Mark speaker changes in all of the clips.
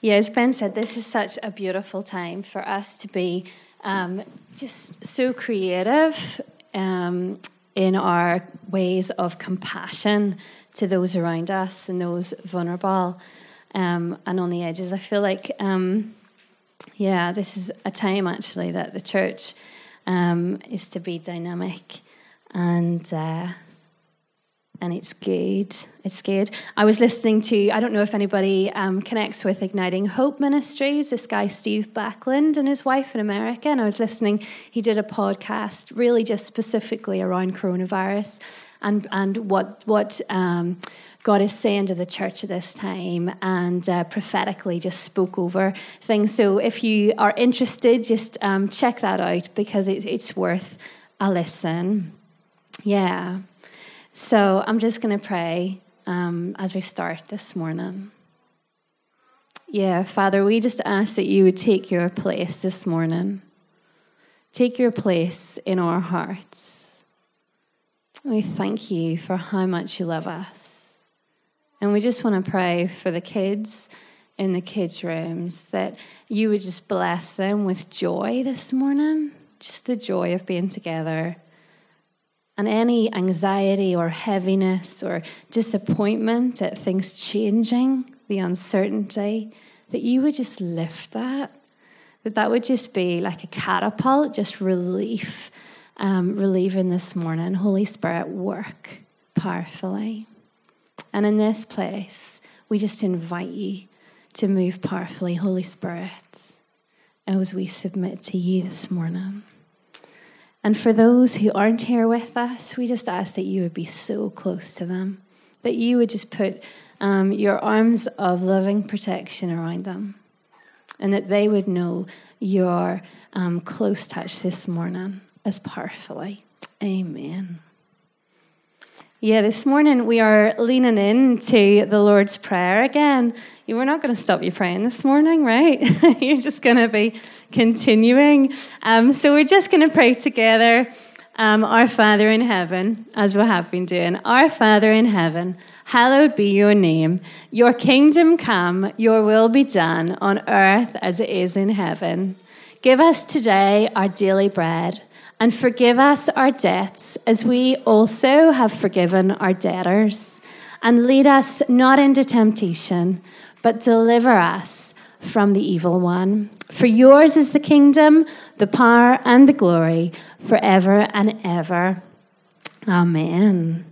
Speaker 1: Yeah, as Ben said, this is such a beautiful time for us to be um, just so creative um, in our ways of compassion to those around us and those vulnerable um, and on the edges. I feel like, um, yeah, this is a time actually that the church um, is to be dynamic and. Uh, and it's good. It's good. I was listening to, I don't know if anybody um, connects with Igniting Hope Ministries, this guy, Steve Backlund, and his wife in America. And I was listening, he did a podcast really just specifically around coronavirus and, and what, what um, God is saying to the church at this time and uh, prophetically just spoke over things. So if you are interested, just um, check that out because it, it's worth a listen. Yeah. So I'm just going to pray um, as we start this morning. Yeah, Father, we just ask that you would take your place this morning. Take your place in our hearts. We thank you for how much you love us. And we just want to pray for the kids in the kids' rooms that you would just bless them with joy this morning, just the joy of being together and any anxiety or heaviness or disappointment at things changing, the uncertainty, that you would just lift that. That that would just be like a catapult, just relief, um, relieving this morning. Holy Spirit, work powerfully. And in this place, we just invite you to move powerfully, Holy Spirit, as we submit to you this morning. And for those who aren't here with us, we just ask that you would be so close to them, that you would just put um, your arms of loving protection around them, and that they would know your um, close touch this morning as powerfully. Amen. Yeah, this morning we are leaning into the Lord's Prayer again. You were not going to stop you praying this morning, right? You're just going to be continuing. Um, so we're just going to pray together. Um, Our Father in heaven, as we have been doing. Our Father in heaven, hallowed be your name. Your kingdom come, your will be done on earth as it is in heaven. Give us today our daily bread and forgive us our debts as we also have forgiven our debtors. And lead us not into temptation, but deliver us from the evil one. For yours is the kingdom, the power, and the glory forever and ever. Amen.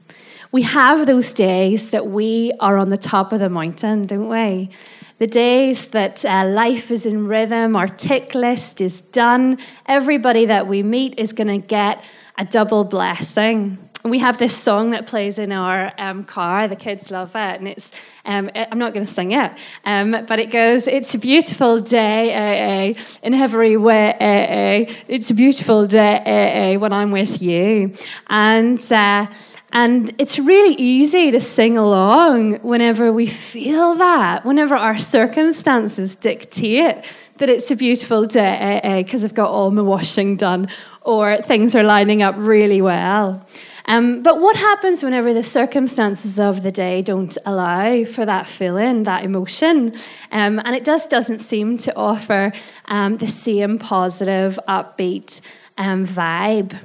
Speaker 1: We have those days that we are on the top of the mountain, don't we? The days that uh, life is in rhythm, our tick list is done, everybody that we meet is going to get a double blessing. We have this song that plays in our um, car. The kids love it, and it's. Um, I'm not going to sing it, um, but it goes. It's a beautiful day uh, uh, in every way. Uh, it's a beautiful day when I'm with you, and uh, and it's really easy to sing along whenever we feel that, whenever our circumstances dictate that it's a beautiful day because I've got all my washing done or things are lining up really well. Um, but what happens whenever the circumstances of the day don't allow for that feeling, that emotion? Um, and it just doesn't seem to offer um, the same positive, upbeat um, vibe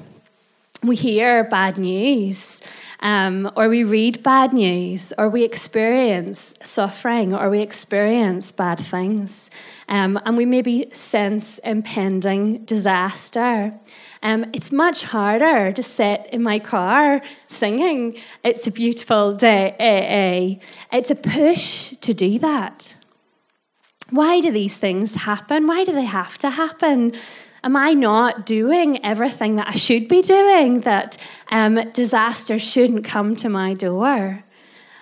Speaker 1: we hear bad news, um, or we read bad news, or we experience suffering, or we experience bad things, um, and we maybe sense impending disaster. Um, it's much harder to sit in my car singing It's a Beautiful Day. It's a push to do that. Why do these things happen? Why do they have to happen? Am I not doing everything that I should be doing? That um, disaster shouldn't come to my door?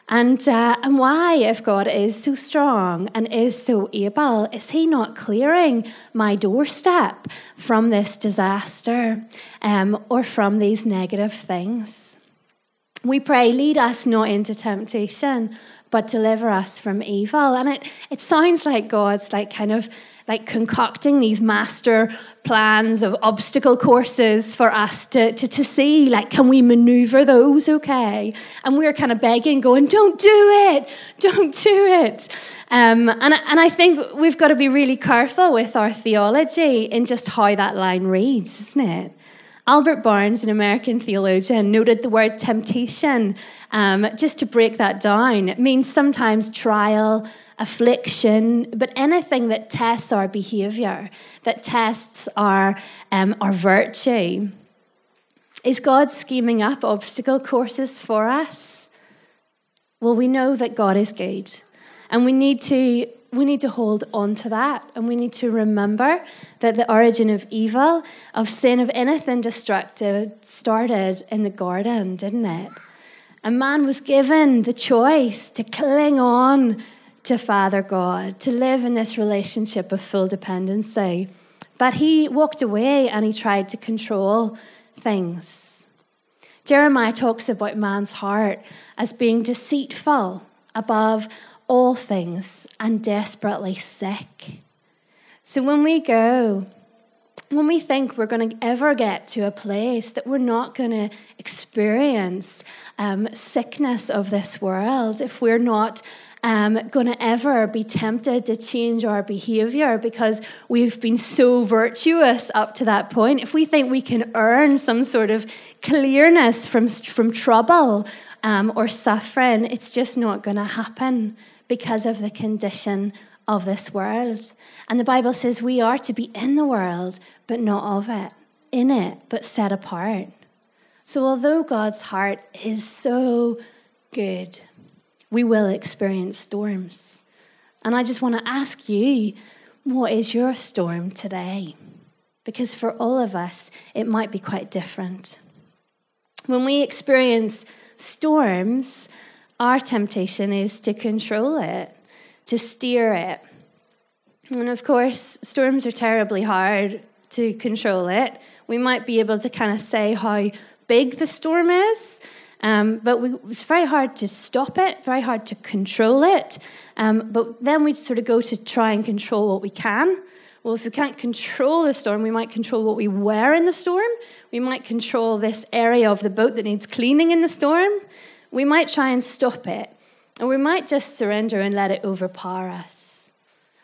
Speaker 1: And, uh, and why, if God is so strong and is so able, is He not clearing my doorstep from this disaster um, or from these negative things? We pray, lead us not into temptation, but deliver us from evil. And it, it sounds like God's like kind of like concocting these master plans of obstacle courses for us to, to, to see, like, can we maneuver those okay? And we're kind of begging, going, don't do it, don't do it. Um, and, and I think we've got to be really careful with our theology in just how that line reads, isn't it? Albert Barnes, an American theologian, noted the word temptation. Um, just to break that down, it means sometimes trial, affliction, but anything that tests our behavior, that tests our, um, our virtue. Is God scheming up obstacle courses for us? Well, we know that God is good, and we need to we need to hold on to that and we need to remember that the origin of evil, of sin, of anything destructive started in the garden, didn't it? A man was given the choice to cling on to Father God, to live in this relationship of full dependency. But he walked away and he tried to control things. Jeremiah talks about man's heart as being deceitful above all things and desperately sick. So when we go, when we think we're going to ever get to a place that we're not going to experience um, sickness of this world, if we're not um, going to ever be tempted to change our behavior because we've been so virtuous up to that point, if we think we can earn some sort of clearness from, from trouble um, or suffering, it's just not going to happen because of the condition of this world. And the Bible says we are to be in the world, but not of it, in it, but set apart. So, although God's heart is so good, we will experience storms. And I just want to ask you, what is your storm today? Because for all of us, it might be quite different. When we experience storms, our temptation is to control it, to steer it. And of course, storms are terribly hard to control it. We might be able to kind of say how big the storm is, um, but we, it's very hard to stop it, very hard to control it. Um, but then we sort of go to try and control what we can. Well, if we can't control the storm, we might control what we wear in the storm. We might control this area of the boat that needs cleaning in the storm we might try and stop it, or we might just surrender and let it overpower us.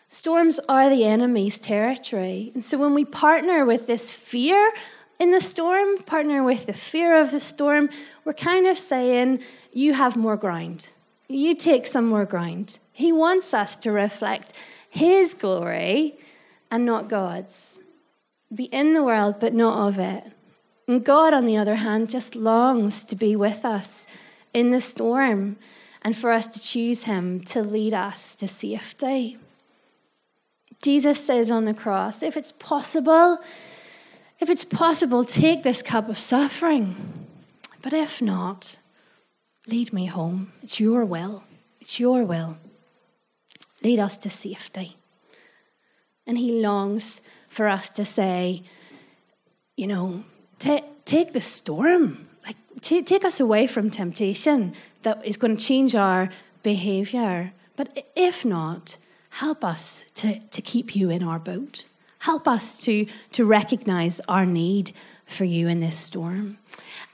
Speaker 1: Storms are the enemy's territory. And so when we partner with this fear in the storm, partner with the fear of the storm, we're kind of saying, You have more ground. You take some more ground. He wants us to reflect His glory and not God's. Be in the world, but not of it. And God, on the other hand, just longs to be with us in the storm and for us to choose Him to lead us to safety. Jesus says on the cross, if it's possible, if it's possible, take this cup of suffering. But if not, lead me home. It's your will. It's your will. Lead us to safety. And he longs for us to say, you know, take the storm t- take us away from temptation that is going to change our behavior. But if not, help us to, to keep you in our boat. Help us to, to recognize our need for you in this storm.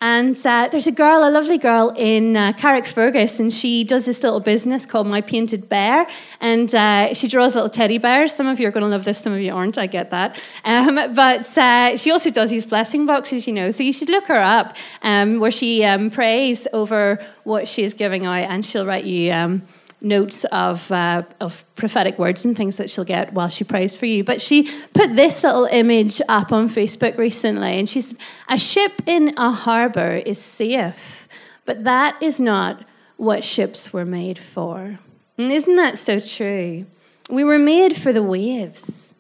Speaker 1: And uh, there's a girl, a lovely girl in uh, Carrickfergus, and she does this little business called My Painted Bear. And uh, she draws little teddy bears. Some of you are going to love this, some of you aren't, I get that. Um, but uh, she also does these blessing boxes, you know. So you should look her up um, where she um, prays over what she is giving out, and she'll write you um, notes of, uh, of prophetic words and things that she'll get while she prays for you. But she put this little image up on Facebook recently, and she said, A ship in a harbour is safe, but that is not what ships were made for. And isn't that so true? We were made for the waves.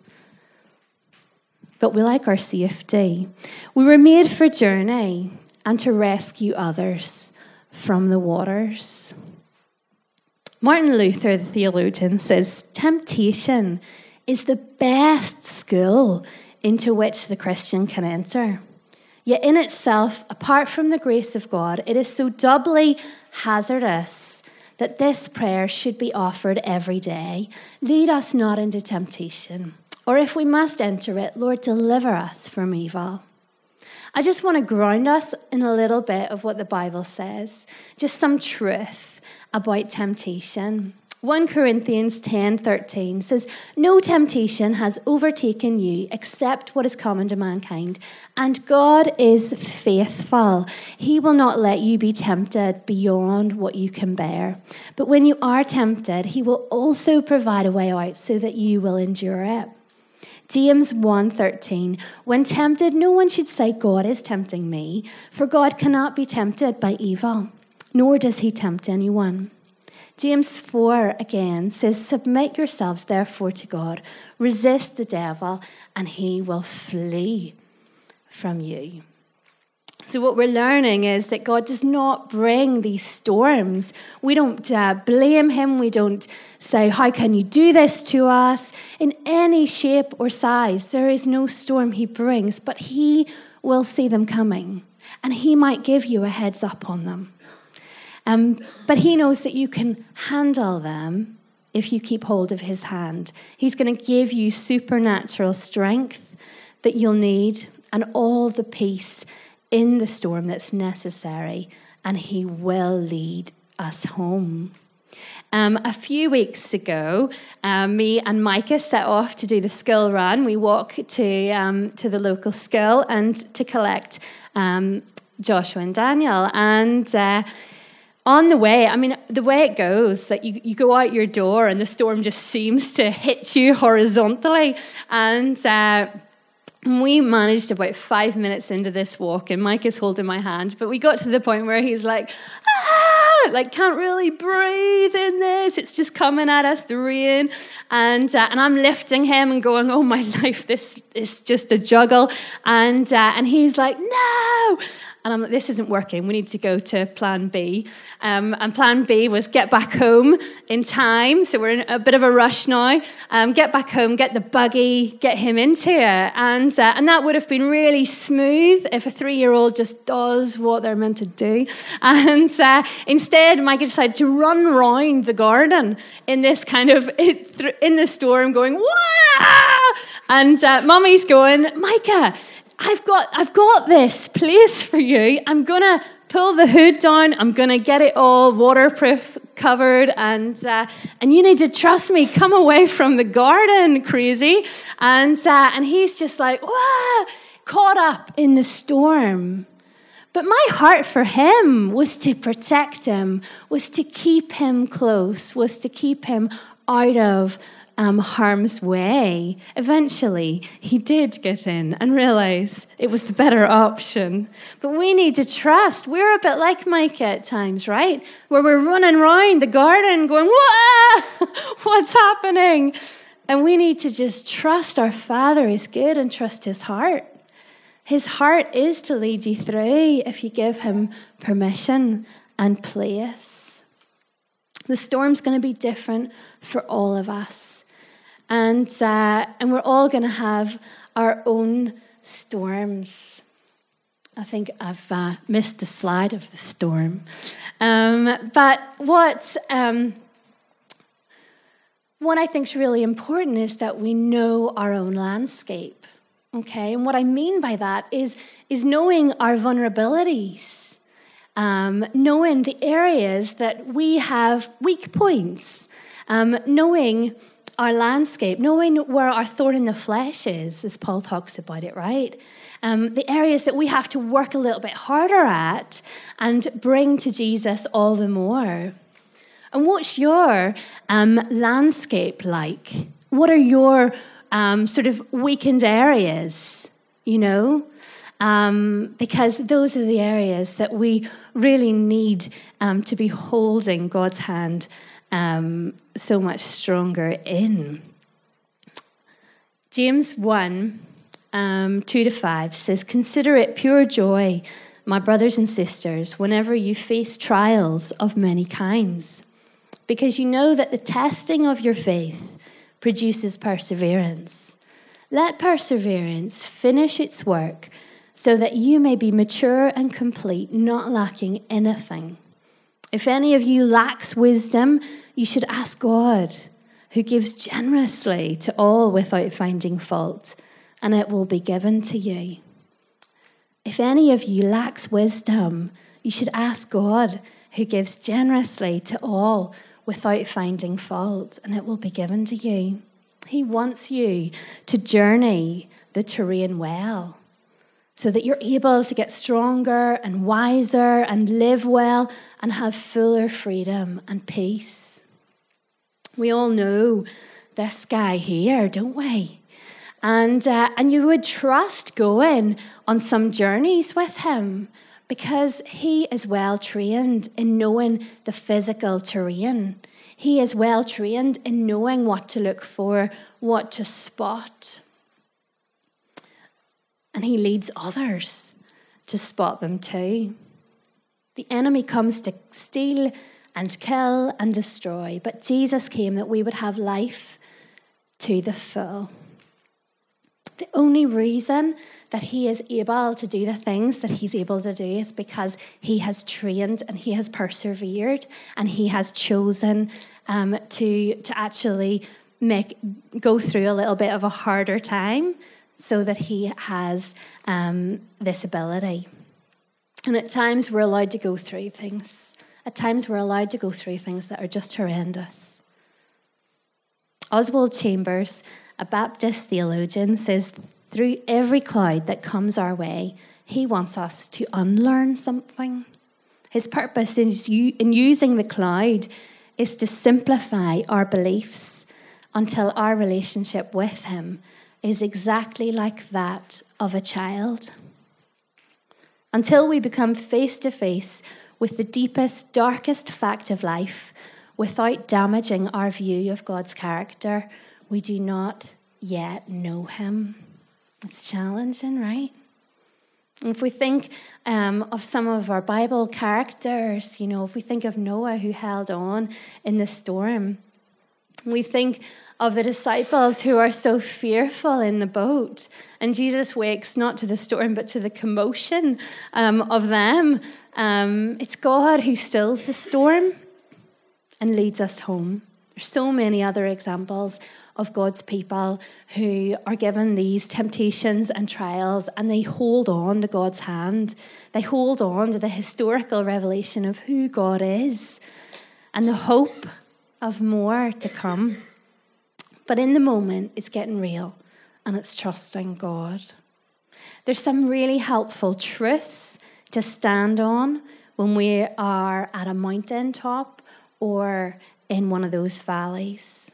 Speaker 1: But we like our safety. We were made for journey and to rescue others from the waters. Martin Luther, the theologian, says temptation is the best school into which the Christian can enter. Yet, in itself, apart from the grace of God, it is so doubly hazardous that this prayer should be offered every day. Lead us not into temptation, or if we must enter it, Lord, deliver us from evil. I just want to ground us in a little bit of what the Bible says, just some truth about temptation. 1 Corinthians 10:13 says, "No temptation has overtaken you except what is common to mankind, and God is faithful. He will not let you be tempted beyond what you can bear. But when you are tempted, he will also provide a way out so that you will endure it." James 1:13 When tempted no one should say God is tempting me for God cannot be tempted by evil nor does he tempt anyone. James 4 again says, Submit yourselves therefore to God, resist the devil, and he will flee from you. So, what we're learning is that God does not bring these storms. We don't uh, blame Him. We don't say, How can you do this to us? In any shape or size, there is no storm He brings, but He will see them coming. And He might give you a heads up on them. Um, but he knows that you can handle them if you keep hold of his hand. He's going to give you supernatural strength that you'll need and all the peace in the storm that's necessary, and he will lead us home. Um, a few weeks ago, um, me and Micah set off to do the school run. We walk to um, to the local school and to collect um, Joshua and Daniel. And uh, on the way, I mean, the way it goes, that you, you go out your door and the storm just seems to hit you horizontally. And uh, we managed about five minutes into this walk, and Mike is holding my hand, but we got to the point where he's like, ah, like can't really breathe in this. It's just coming at us, the rain, and uh, and I'm lifting him and going, oh my life, this is just a juggle, and uh, and he's like, no. And I'm like, this isn't working. We need to go to plan B. Um, and plan B was get back home in time. So we're in a bit of a rush now. Um, get back home, get the buggy, get him into it. And, uh, and that would have been really smooth if a three year old just does what they're meant to do. And uh, instead, Micah decided to run round the garden in this kind of, in the storm, going, Wah! And uh, mommy's going, Micah, I've got, I've got this place for you. I'm going to pull the hood down. I'm going to get it all waterproof covered. And, uh, and you need to trust me. Come away from the garden, crazy. And, uh, and he's just like, caught up in the storm. But my heart for him was to protect him, was to keep him close, was to keep him out of um, harm's way. Eventually, he did get in and realize it was the better option. But we need to trust. We're a bit like Micah at times, right? Where we're running around the garden going, what's happening? And we need to just trust our Father is good and trust his heart. His heart is to lead you through if you give him permission and place. The storm's going to be different for all of us. And, uh, and we're all going to have our own storms. I think I've uh, missed the slide of the storm. Um, but what, um, what I think is really important is that we know our own landscape. Okay, and what I mean by that is, is knowing our vulnerabilities, um, knowing the areas that we have weak points, um, knowing our landscape, knowing where our thorn in the flesh is, as Paul talks about it, right? Um, the areas that we have to work a little bit harder at and bring to Jesus all the more. And what's your um, landscape like? What are your um, sort of weakened areas, you know? Um, because those are the areas that we really need um, to be holding God's hand um, so much stronger in. James 1 um, 2 to 5 says, Consider it pure joy, my brothers and sisters, whenever you face trials of many kinds, because you know that the testing of your faith produces perseverance. Let perseverance finish its work so that you may be mature and complete, not lacking anything. If any of you lacks wisdom, you should ask God, who gives generously to all without finding fault, and it will be given to you. If any of you lacks wisdom, you should ask God, who gives generously to all without finding fault, and it will be given to you. He wants you to journey the terrain well so that you're able to get stronger and wiser and live well and have fuller freedom and peace. We all know this guy here, don't we? And, uh, and you would trust going on some journeys with him because he is well trained in knowing the physical terrain. He is well trained in knowing what to look for, what to spot and he leads others to spot them too. The enemy comes to steal and kill and destroy, but Jesus came that we would have life to the full. The only reason that he is able to do the things that he's able to do is because he has trained and he has persevered and he has chosen um, to, to actually make, go through a little bit of a harder time so that he has um, this ability. And at times we're allowed to go through things. At times we're allowed to go through things that are just horrendous. Oswald Chambers, a Baptist theologian, says through every cloud that comes our way, he wants us to unlearn something. His purpose in using the cloud is to simplify our beliefs until our relationship with him is exactly like that of a child. Until we become face to face with the deepest, darkest fact of life without damaging our view of God's character, we do not yet know Him. It's challenging, right? If we think um, of some of our Bible characters, you know, if we think of Noah who held on in the storm, we think of the disciples who are so fearful in the boat. And Jesus wakes not to the storm, but to the commotion um, of them. Um, it's God who stills the storm and leads us home. There's so many other examples of God's people who are given these temptations and trials and they hold on to God's hand. They hold on to the historical revelation of who God is and the hope of more to come. But in the moment, it's getting real and it's trusting God. There's some really helpful truths to stand on when we are at a mountain top or in one of those valleys.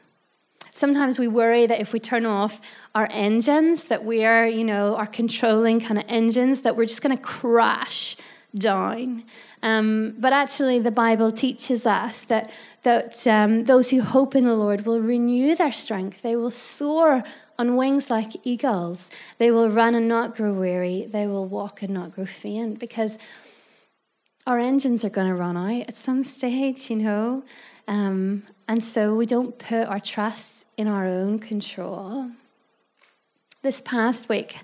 Speaker 1: Sometimes we worry that if we turn off our engines, that we are, you know, our controlling kind of engines, that we're just going to crash down. Um, but actually, the Bible teaches us that, that um, those who hope in the Lord will renew their strength. They will soar on wings like eagles. They will run and not grow weary. They will walk and not grow faint because our engines are going to run out at some stage, you know. Um, and so we don't put our trust in our own control. This past week,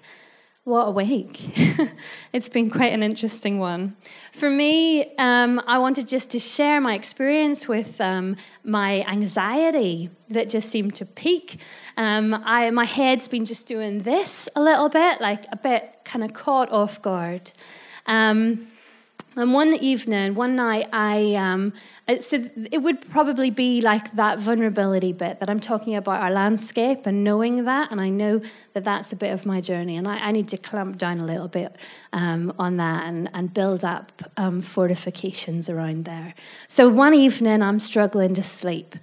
Speaker 1: what a week. it's been quite an interesting one. For me, um, I wanted just to share my experience with um, my anxiety that just seemed to peak. Um, I, my head's been just doing this a little bit, like a bit kind of caught off guard. Um, and one evening, one night, I um, so it would probably be like that vulnerability bit that I'm talking about our landscape and knowing that, and I know that that's a bit of my journey, and I, I need to clamp down a little bit um, on that and, and build up um, fortifications around there. So one evening, I'm struggling to sleep,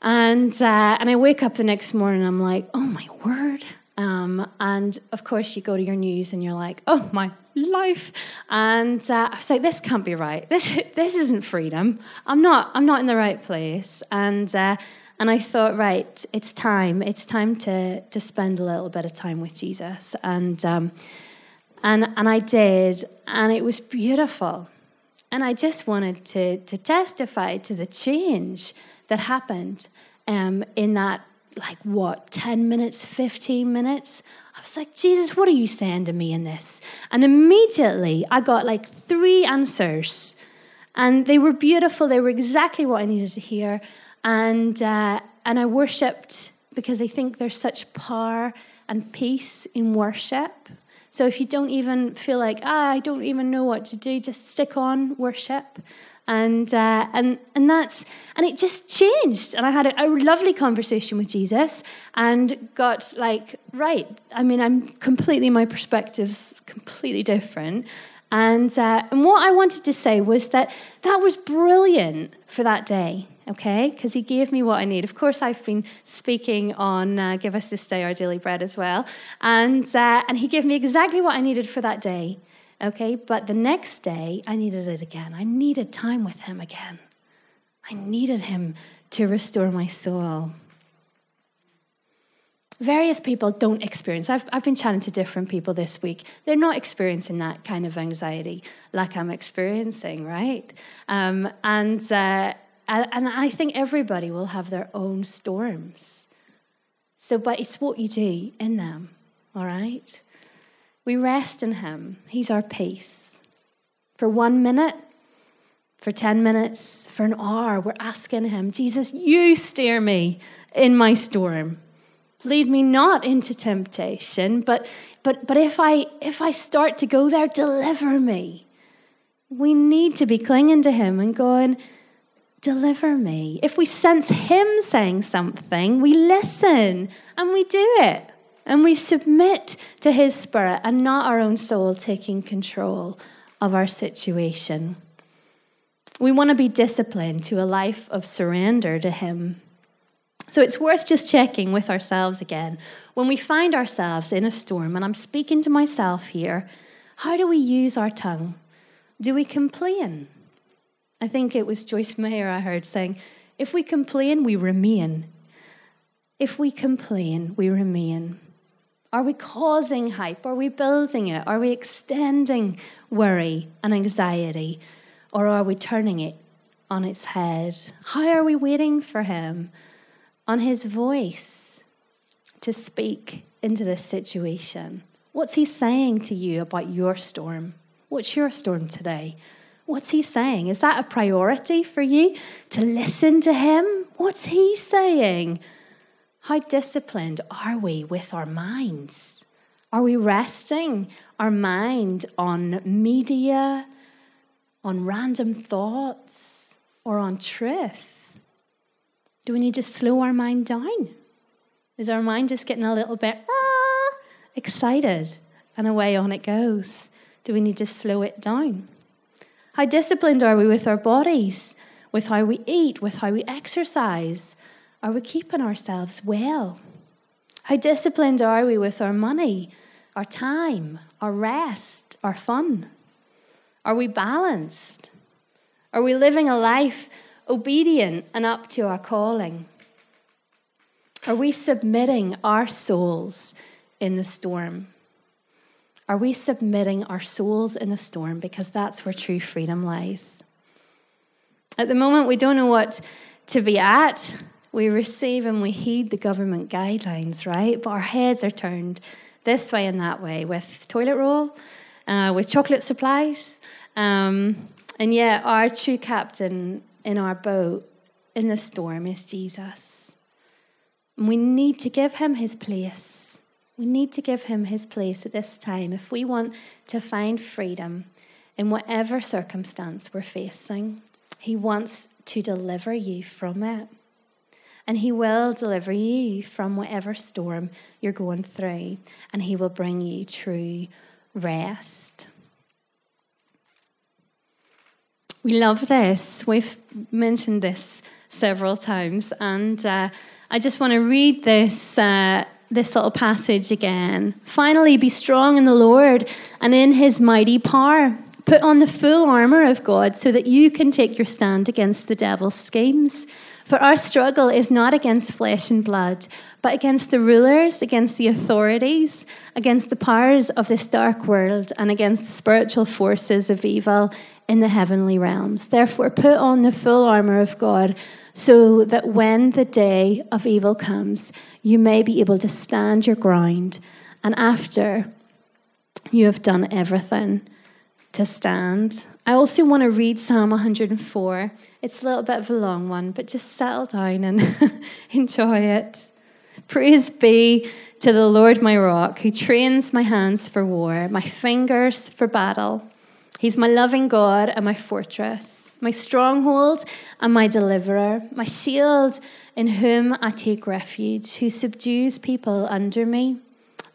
Speaker 1: and uh, and I wake up the next morning, I'm like, oh my word. Um, and of course, you go to your news and you're like, oh my life. And uh, I was like, this can't be right. This this isn't freedom. I'm not I'm not in the right place. And uh, and I thought, right, it's time. It's time to to spend a little bit of time with Jesus. And um, and and I did, and it was beautiful. And I just wanted to to testify to the change that happened um, in that like what 10 minutes 15 minutes I was like, Jesus, what are you saying to me in this? And immediately I got like three answers And they were beautiful. They were exactly what I needed to hear. And, uh, and I worshipped because I think there's such power and peace in worship. So if you don't even feel like, ah, I don't even know what to do, just stick on worship. And, uh, and, and that's, and it just changed. And I had a, a lovely conversation with Jesus and got like, right, I mean, I'm completely, my perspective's completely different. And, uh, and what I wanted to say was that that was brilliant for that day, okay? Because he gave me what I need. Of course, I've been speaking on uh, Give Us This Day Our Daily Bread as well. And, uh, and he gave me exactly what I needed for that day, okay? But the next day, I needed it again. I needed time with him again. I needed him to restore my soul various people don't experience. I've, I've been chatting to different people this week. They're not experiencing that kind of anxiety like I'm experiencing, right? Um, and, uh, and I think everybody will have their own storms. So, but it's what you do in them, all right? We rest in Him, He's our peace. For one minute, for 10 minutes, for an hour, we're asking Him, Jesus, you steer me in my storm. Lead me not into temptation, but, but, but if, I, if I start to go there, deliver me. We need to be clinging to Him and going, Deliver me. If we sense Him saying something, we listen and we do it. And we submit to His Spirit and not our own soul taking control of our situation. We want to be disciplined to a life of surrender to Him. So it's worth just checking with ourselves again. When we find ourselves in a storm, and I'm speaking to myself here, how do we use our tongue? Do we complain? I think it was Joyce Meyer I heard saying, if we complain, we remain. If we complain, we remain. Are we causing hype? Are we building it? Are we extending worry and anxiety? Or are we turning it on its head? How are we waiting for Him? on his voice to speak into this situation? What's he saying to you about your storm? What's your storm today? What's he saying? Is that a priority for you to listen to him? What's he saying? How disciplined are we with our minds? Are we resting our mind on media, on random thoughts, or on truth? Do we need to slow our mind down? Is our mind just getting a little bit ah, excited and away on it goes? Do we need to slow it down? How disciplined are we with our bodies, with how we eat, with how we exercise? Are we keeping ourselves well? How disciplined are we with our money, our time, our rest, our fun? Are we balanced? Are we living a life obedient and up to our calling? Are we submitting our souls in the storm? Are we submitting our souls in the storm? Because that's where true freedom lies. At the moment, we don't know what to be at. We receive and we heed the government guidelines, right? But our heads are turned this way and that way with toilet roll, uh, with chocolate supplies. Um, and yet, our true captain in our boat in the storm is Jesus. And we need to give him his place. We need to give him his place at this time if we want to find freedom in whatever circumstance we're facing. He wants to deliver you from it. And He will deliver you from whatever storm you're going through, and He will bring you true rest. We love this. We've mentioned this several times, and uh, I just want to read this. Uh, this little passage again. Finally, be strong in the Lord and in his mighty power. Put on the full armor of God so that you can take your stand against the devil's schemes. For our struggle is not against flesh and blood, but against the rulers, against the authorities, against the powers of this dark world, and against the spiritual forces of evil in the heavenly realms. Therefore, put on the full armor of God so that when the day of evil comes, you may be able to stand your ground. And after you have done everything to stand, I also want to read Psalm 104. It's a little bit of a long one, but just settle down and enjoy it. Praise be to the Lord my rock, who trains my hands for war, my fingers for battle. He's my loving God and my fortress, my stronghold and my deliverer, my shield in whom I take refuge, who subdues people under me.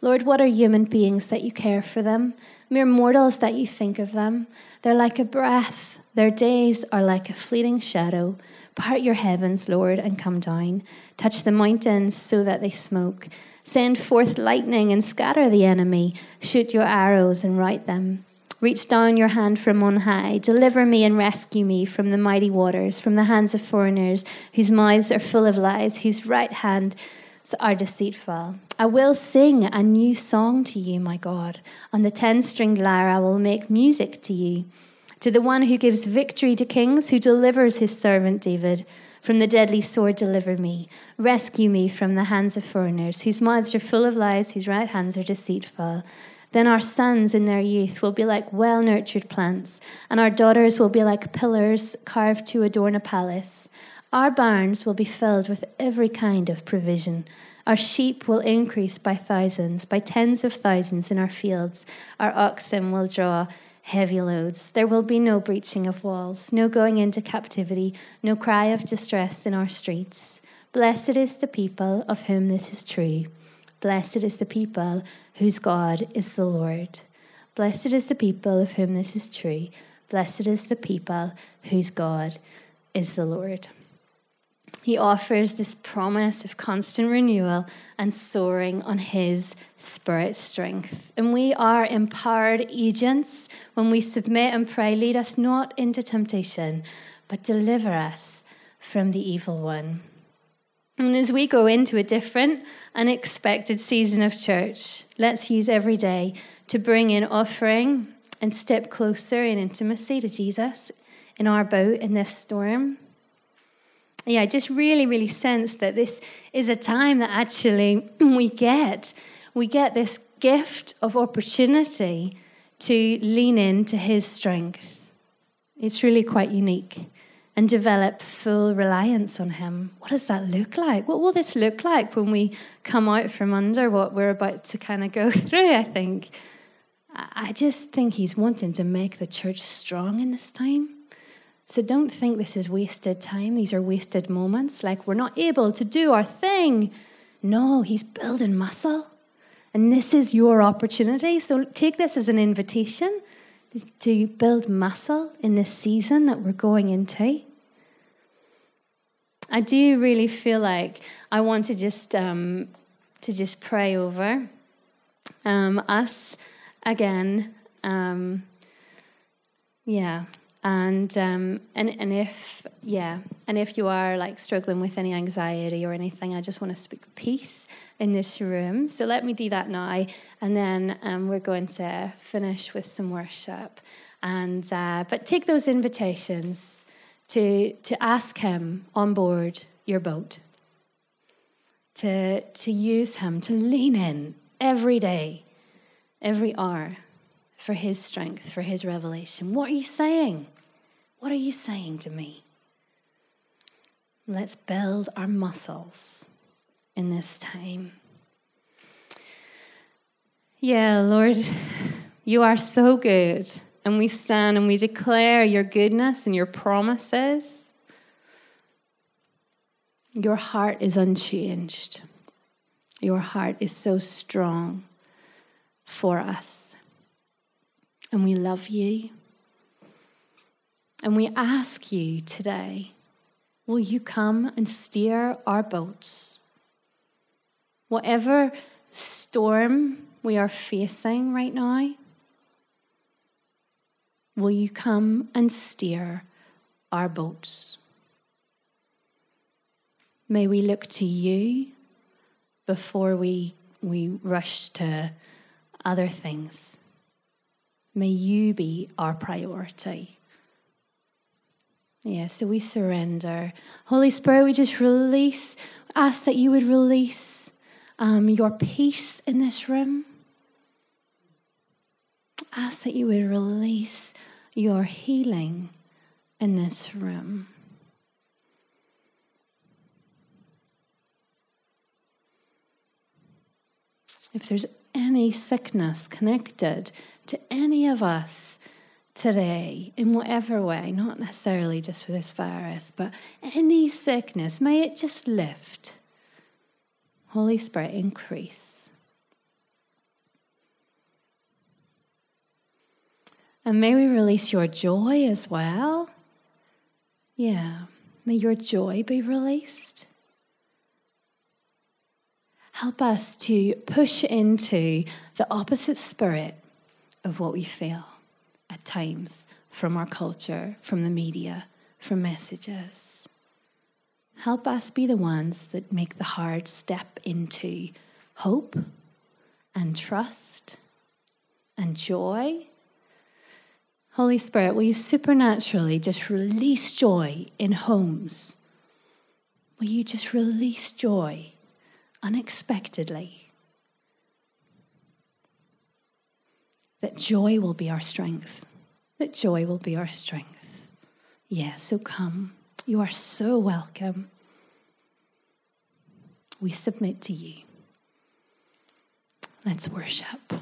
Speaker 1: Lord, what are human beings that you care for them? Mere mortals that you think of them. They're like a breath, their days are like a fleeting shadow. Part your heavens, Lord, and come down. Touch the mountains so that they smoke. Send forth lightning and scatter the enemy. Shoot your arrows and right them. Reach down your hand from on high. Deliver me and rescue me from the mighty waters, from the hands of foreigners whose mouths are full of lies, whose right hand are deceitful. I will sing a new song to you, my God. On the ten stringed lyre, I will make music to you. To the one who gives victory to kings, who delivers his servant David. From the deadly sword, deliver me. Rescue me from the hands of foreigners, whose mouths are full of lies, whose right hands are deceitful. Then our sons in their youth will be like well nurtured plants, and our daughters will be like pillars carved to adorn a palace. Our barns will be filled with every kind of provision. Our sheep will increase by thousands, by tens of thousands in our fields. Our oxen will draw heavy loads. There will be no breaching of walls, no going into captivity, no cry of distress in our streets. Blessed is the people of whom this is true. Blessed is the people whose God is the Lord. Blessed is the people of whom this is true. Blessed is the people whose God is the Lord. He offers this promise of constant renewal and soaring on His Spirit strength. And we are empowered agents when we submit and pray, lead us not into temptation, but deliver us from the evil one. And as we go into a different, unexpected season of church, let's use every day to bring in offering and step closer in intimacy to Jesus in our boat in this storm. Yeah, I just really, really sense that this is a time that actually we get. We get this gift of opportunity to lean into his strength. It's really quite unique and develop full reliance on Him. What does that look like? What will this look like when we come out from under what we're about to kind of go through? I think. I just think He's wanting to make the church strong in this time. So don't think this is wasted time. These are wasted moments, like we're not able to do our thing. No, He's building muscle. And this is your opportunity. So take this as an invitation to build muscle in this season that we're going into. I do really feel like I want to just um, to just pray over um, us again. Um, yeah, and um, and and if yeah, and if you are like struggling with any anxiety or anything, I just want to speak peace in this room. So let me do that now, and then um, we're going to finish with some worship. And uh, but take those invitations to, to ask Him on board your boat, to, to use Him, to lean in every day, every hour for His strength, for His revelation. What are you saying? What are you saying to me? Let's build our muscles in this time. Yeah, Lord, you are so good and we stand and we declare your goodness and your promises, your heart is unchanged. Your heart is so strong for us. And we love you. And we ask you today will you come and steer our boats? Whatever storm we are facing right now, Will you come and steer our boats? May we look to you before we, we rush to other things. May you be our priority. Yeah, so we surrender. Holy Spirit, we just release, ask that you would release um, your peace in this room. Ask that you would release your healing in this room. If there's any sickness connected to any of us today, in whatever way, not necessarily just for this virus, but any sickness, may it just lift. Holy Spirit, increase. And may we release your joy as well. Yeah, may your joy be released. Help us to push into the opposite spirit of what we feel at times from our culture, from the media, from messages. Help us be the ones that make the hard step into hope and trust and joy. Holy Spirit, will you supernaturally just release joy in homes? Will you just release joy unexpectedly. That joy will be our strength. That joy will be our strength. Yes, yeah, so come. You are so welcome. We submit to you. Let's worship.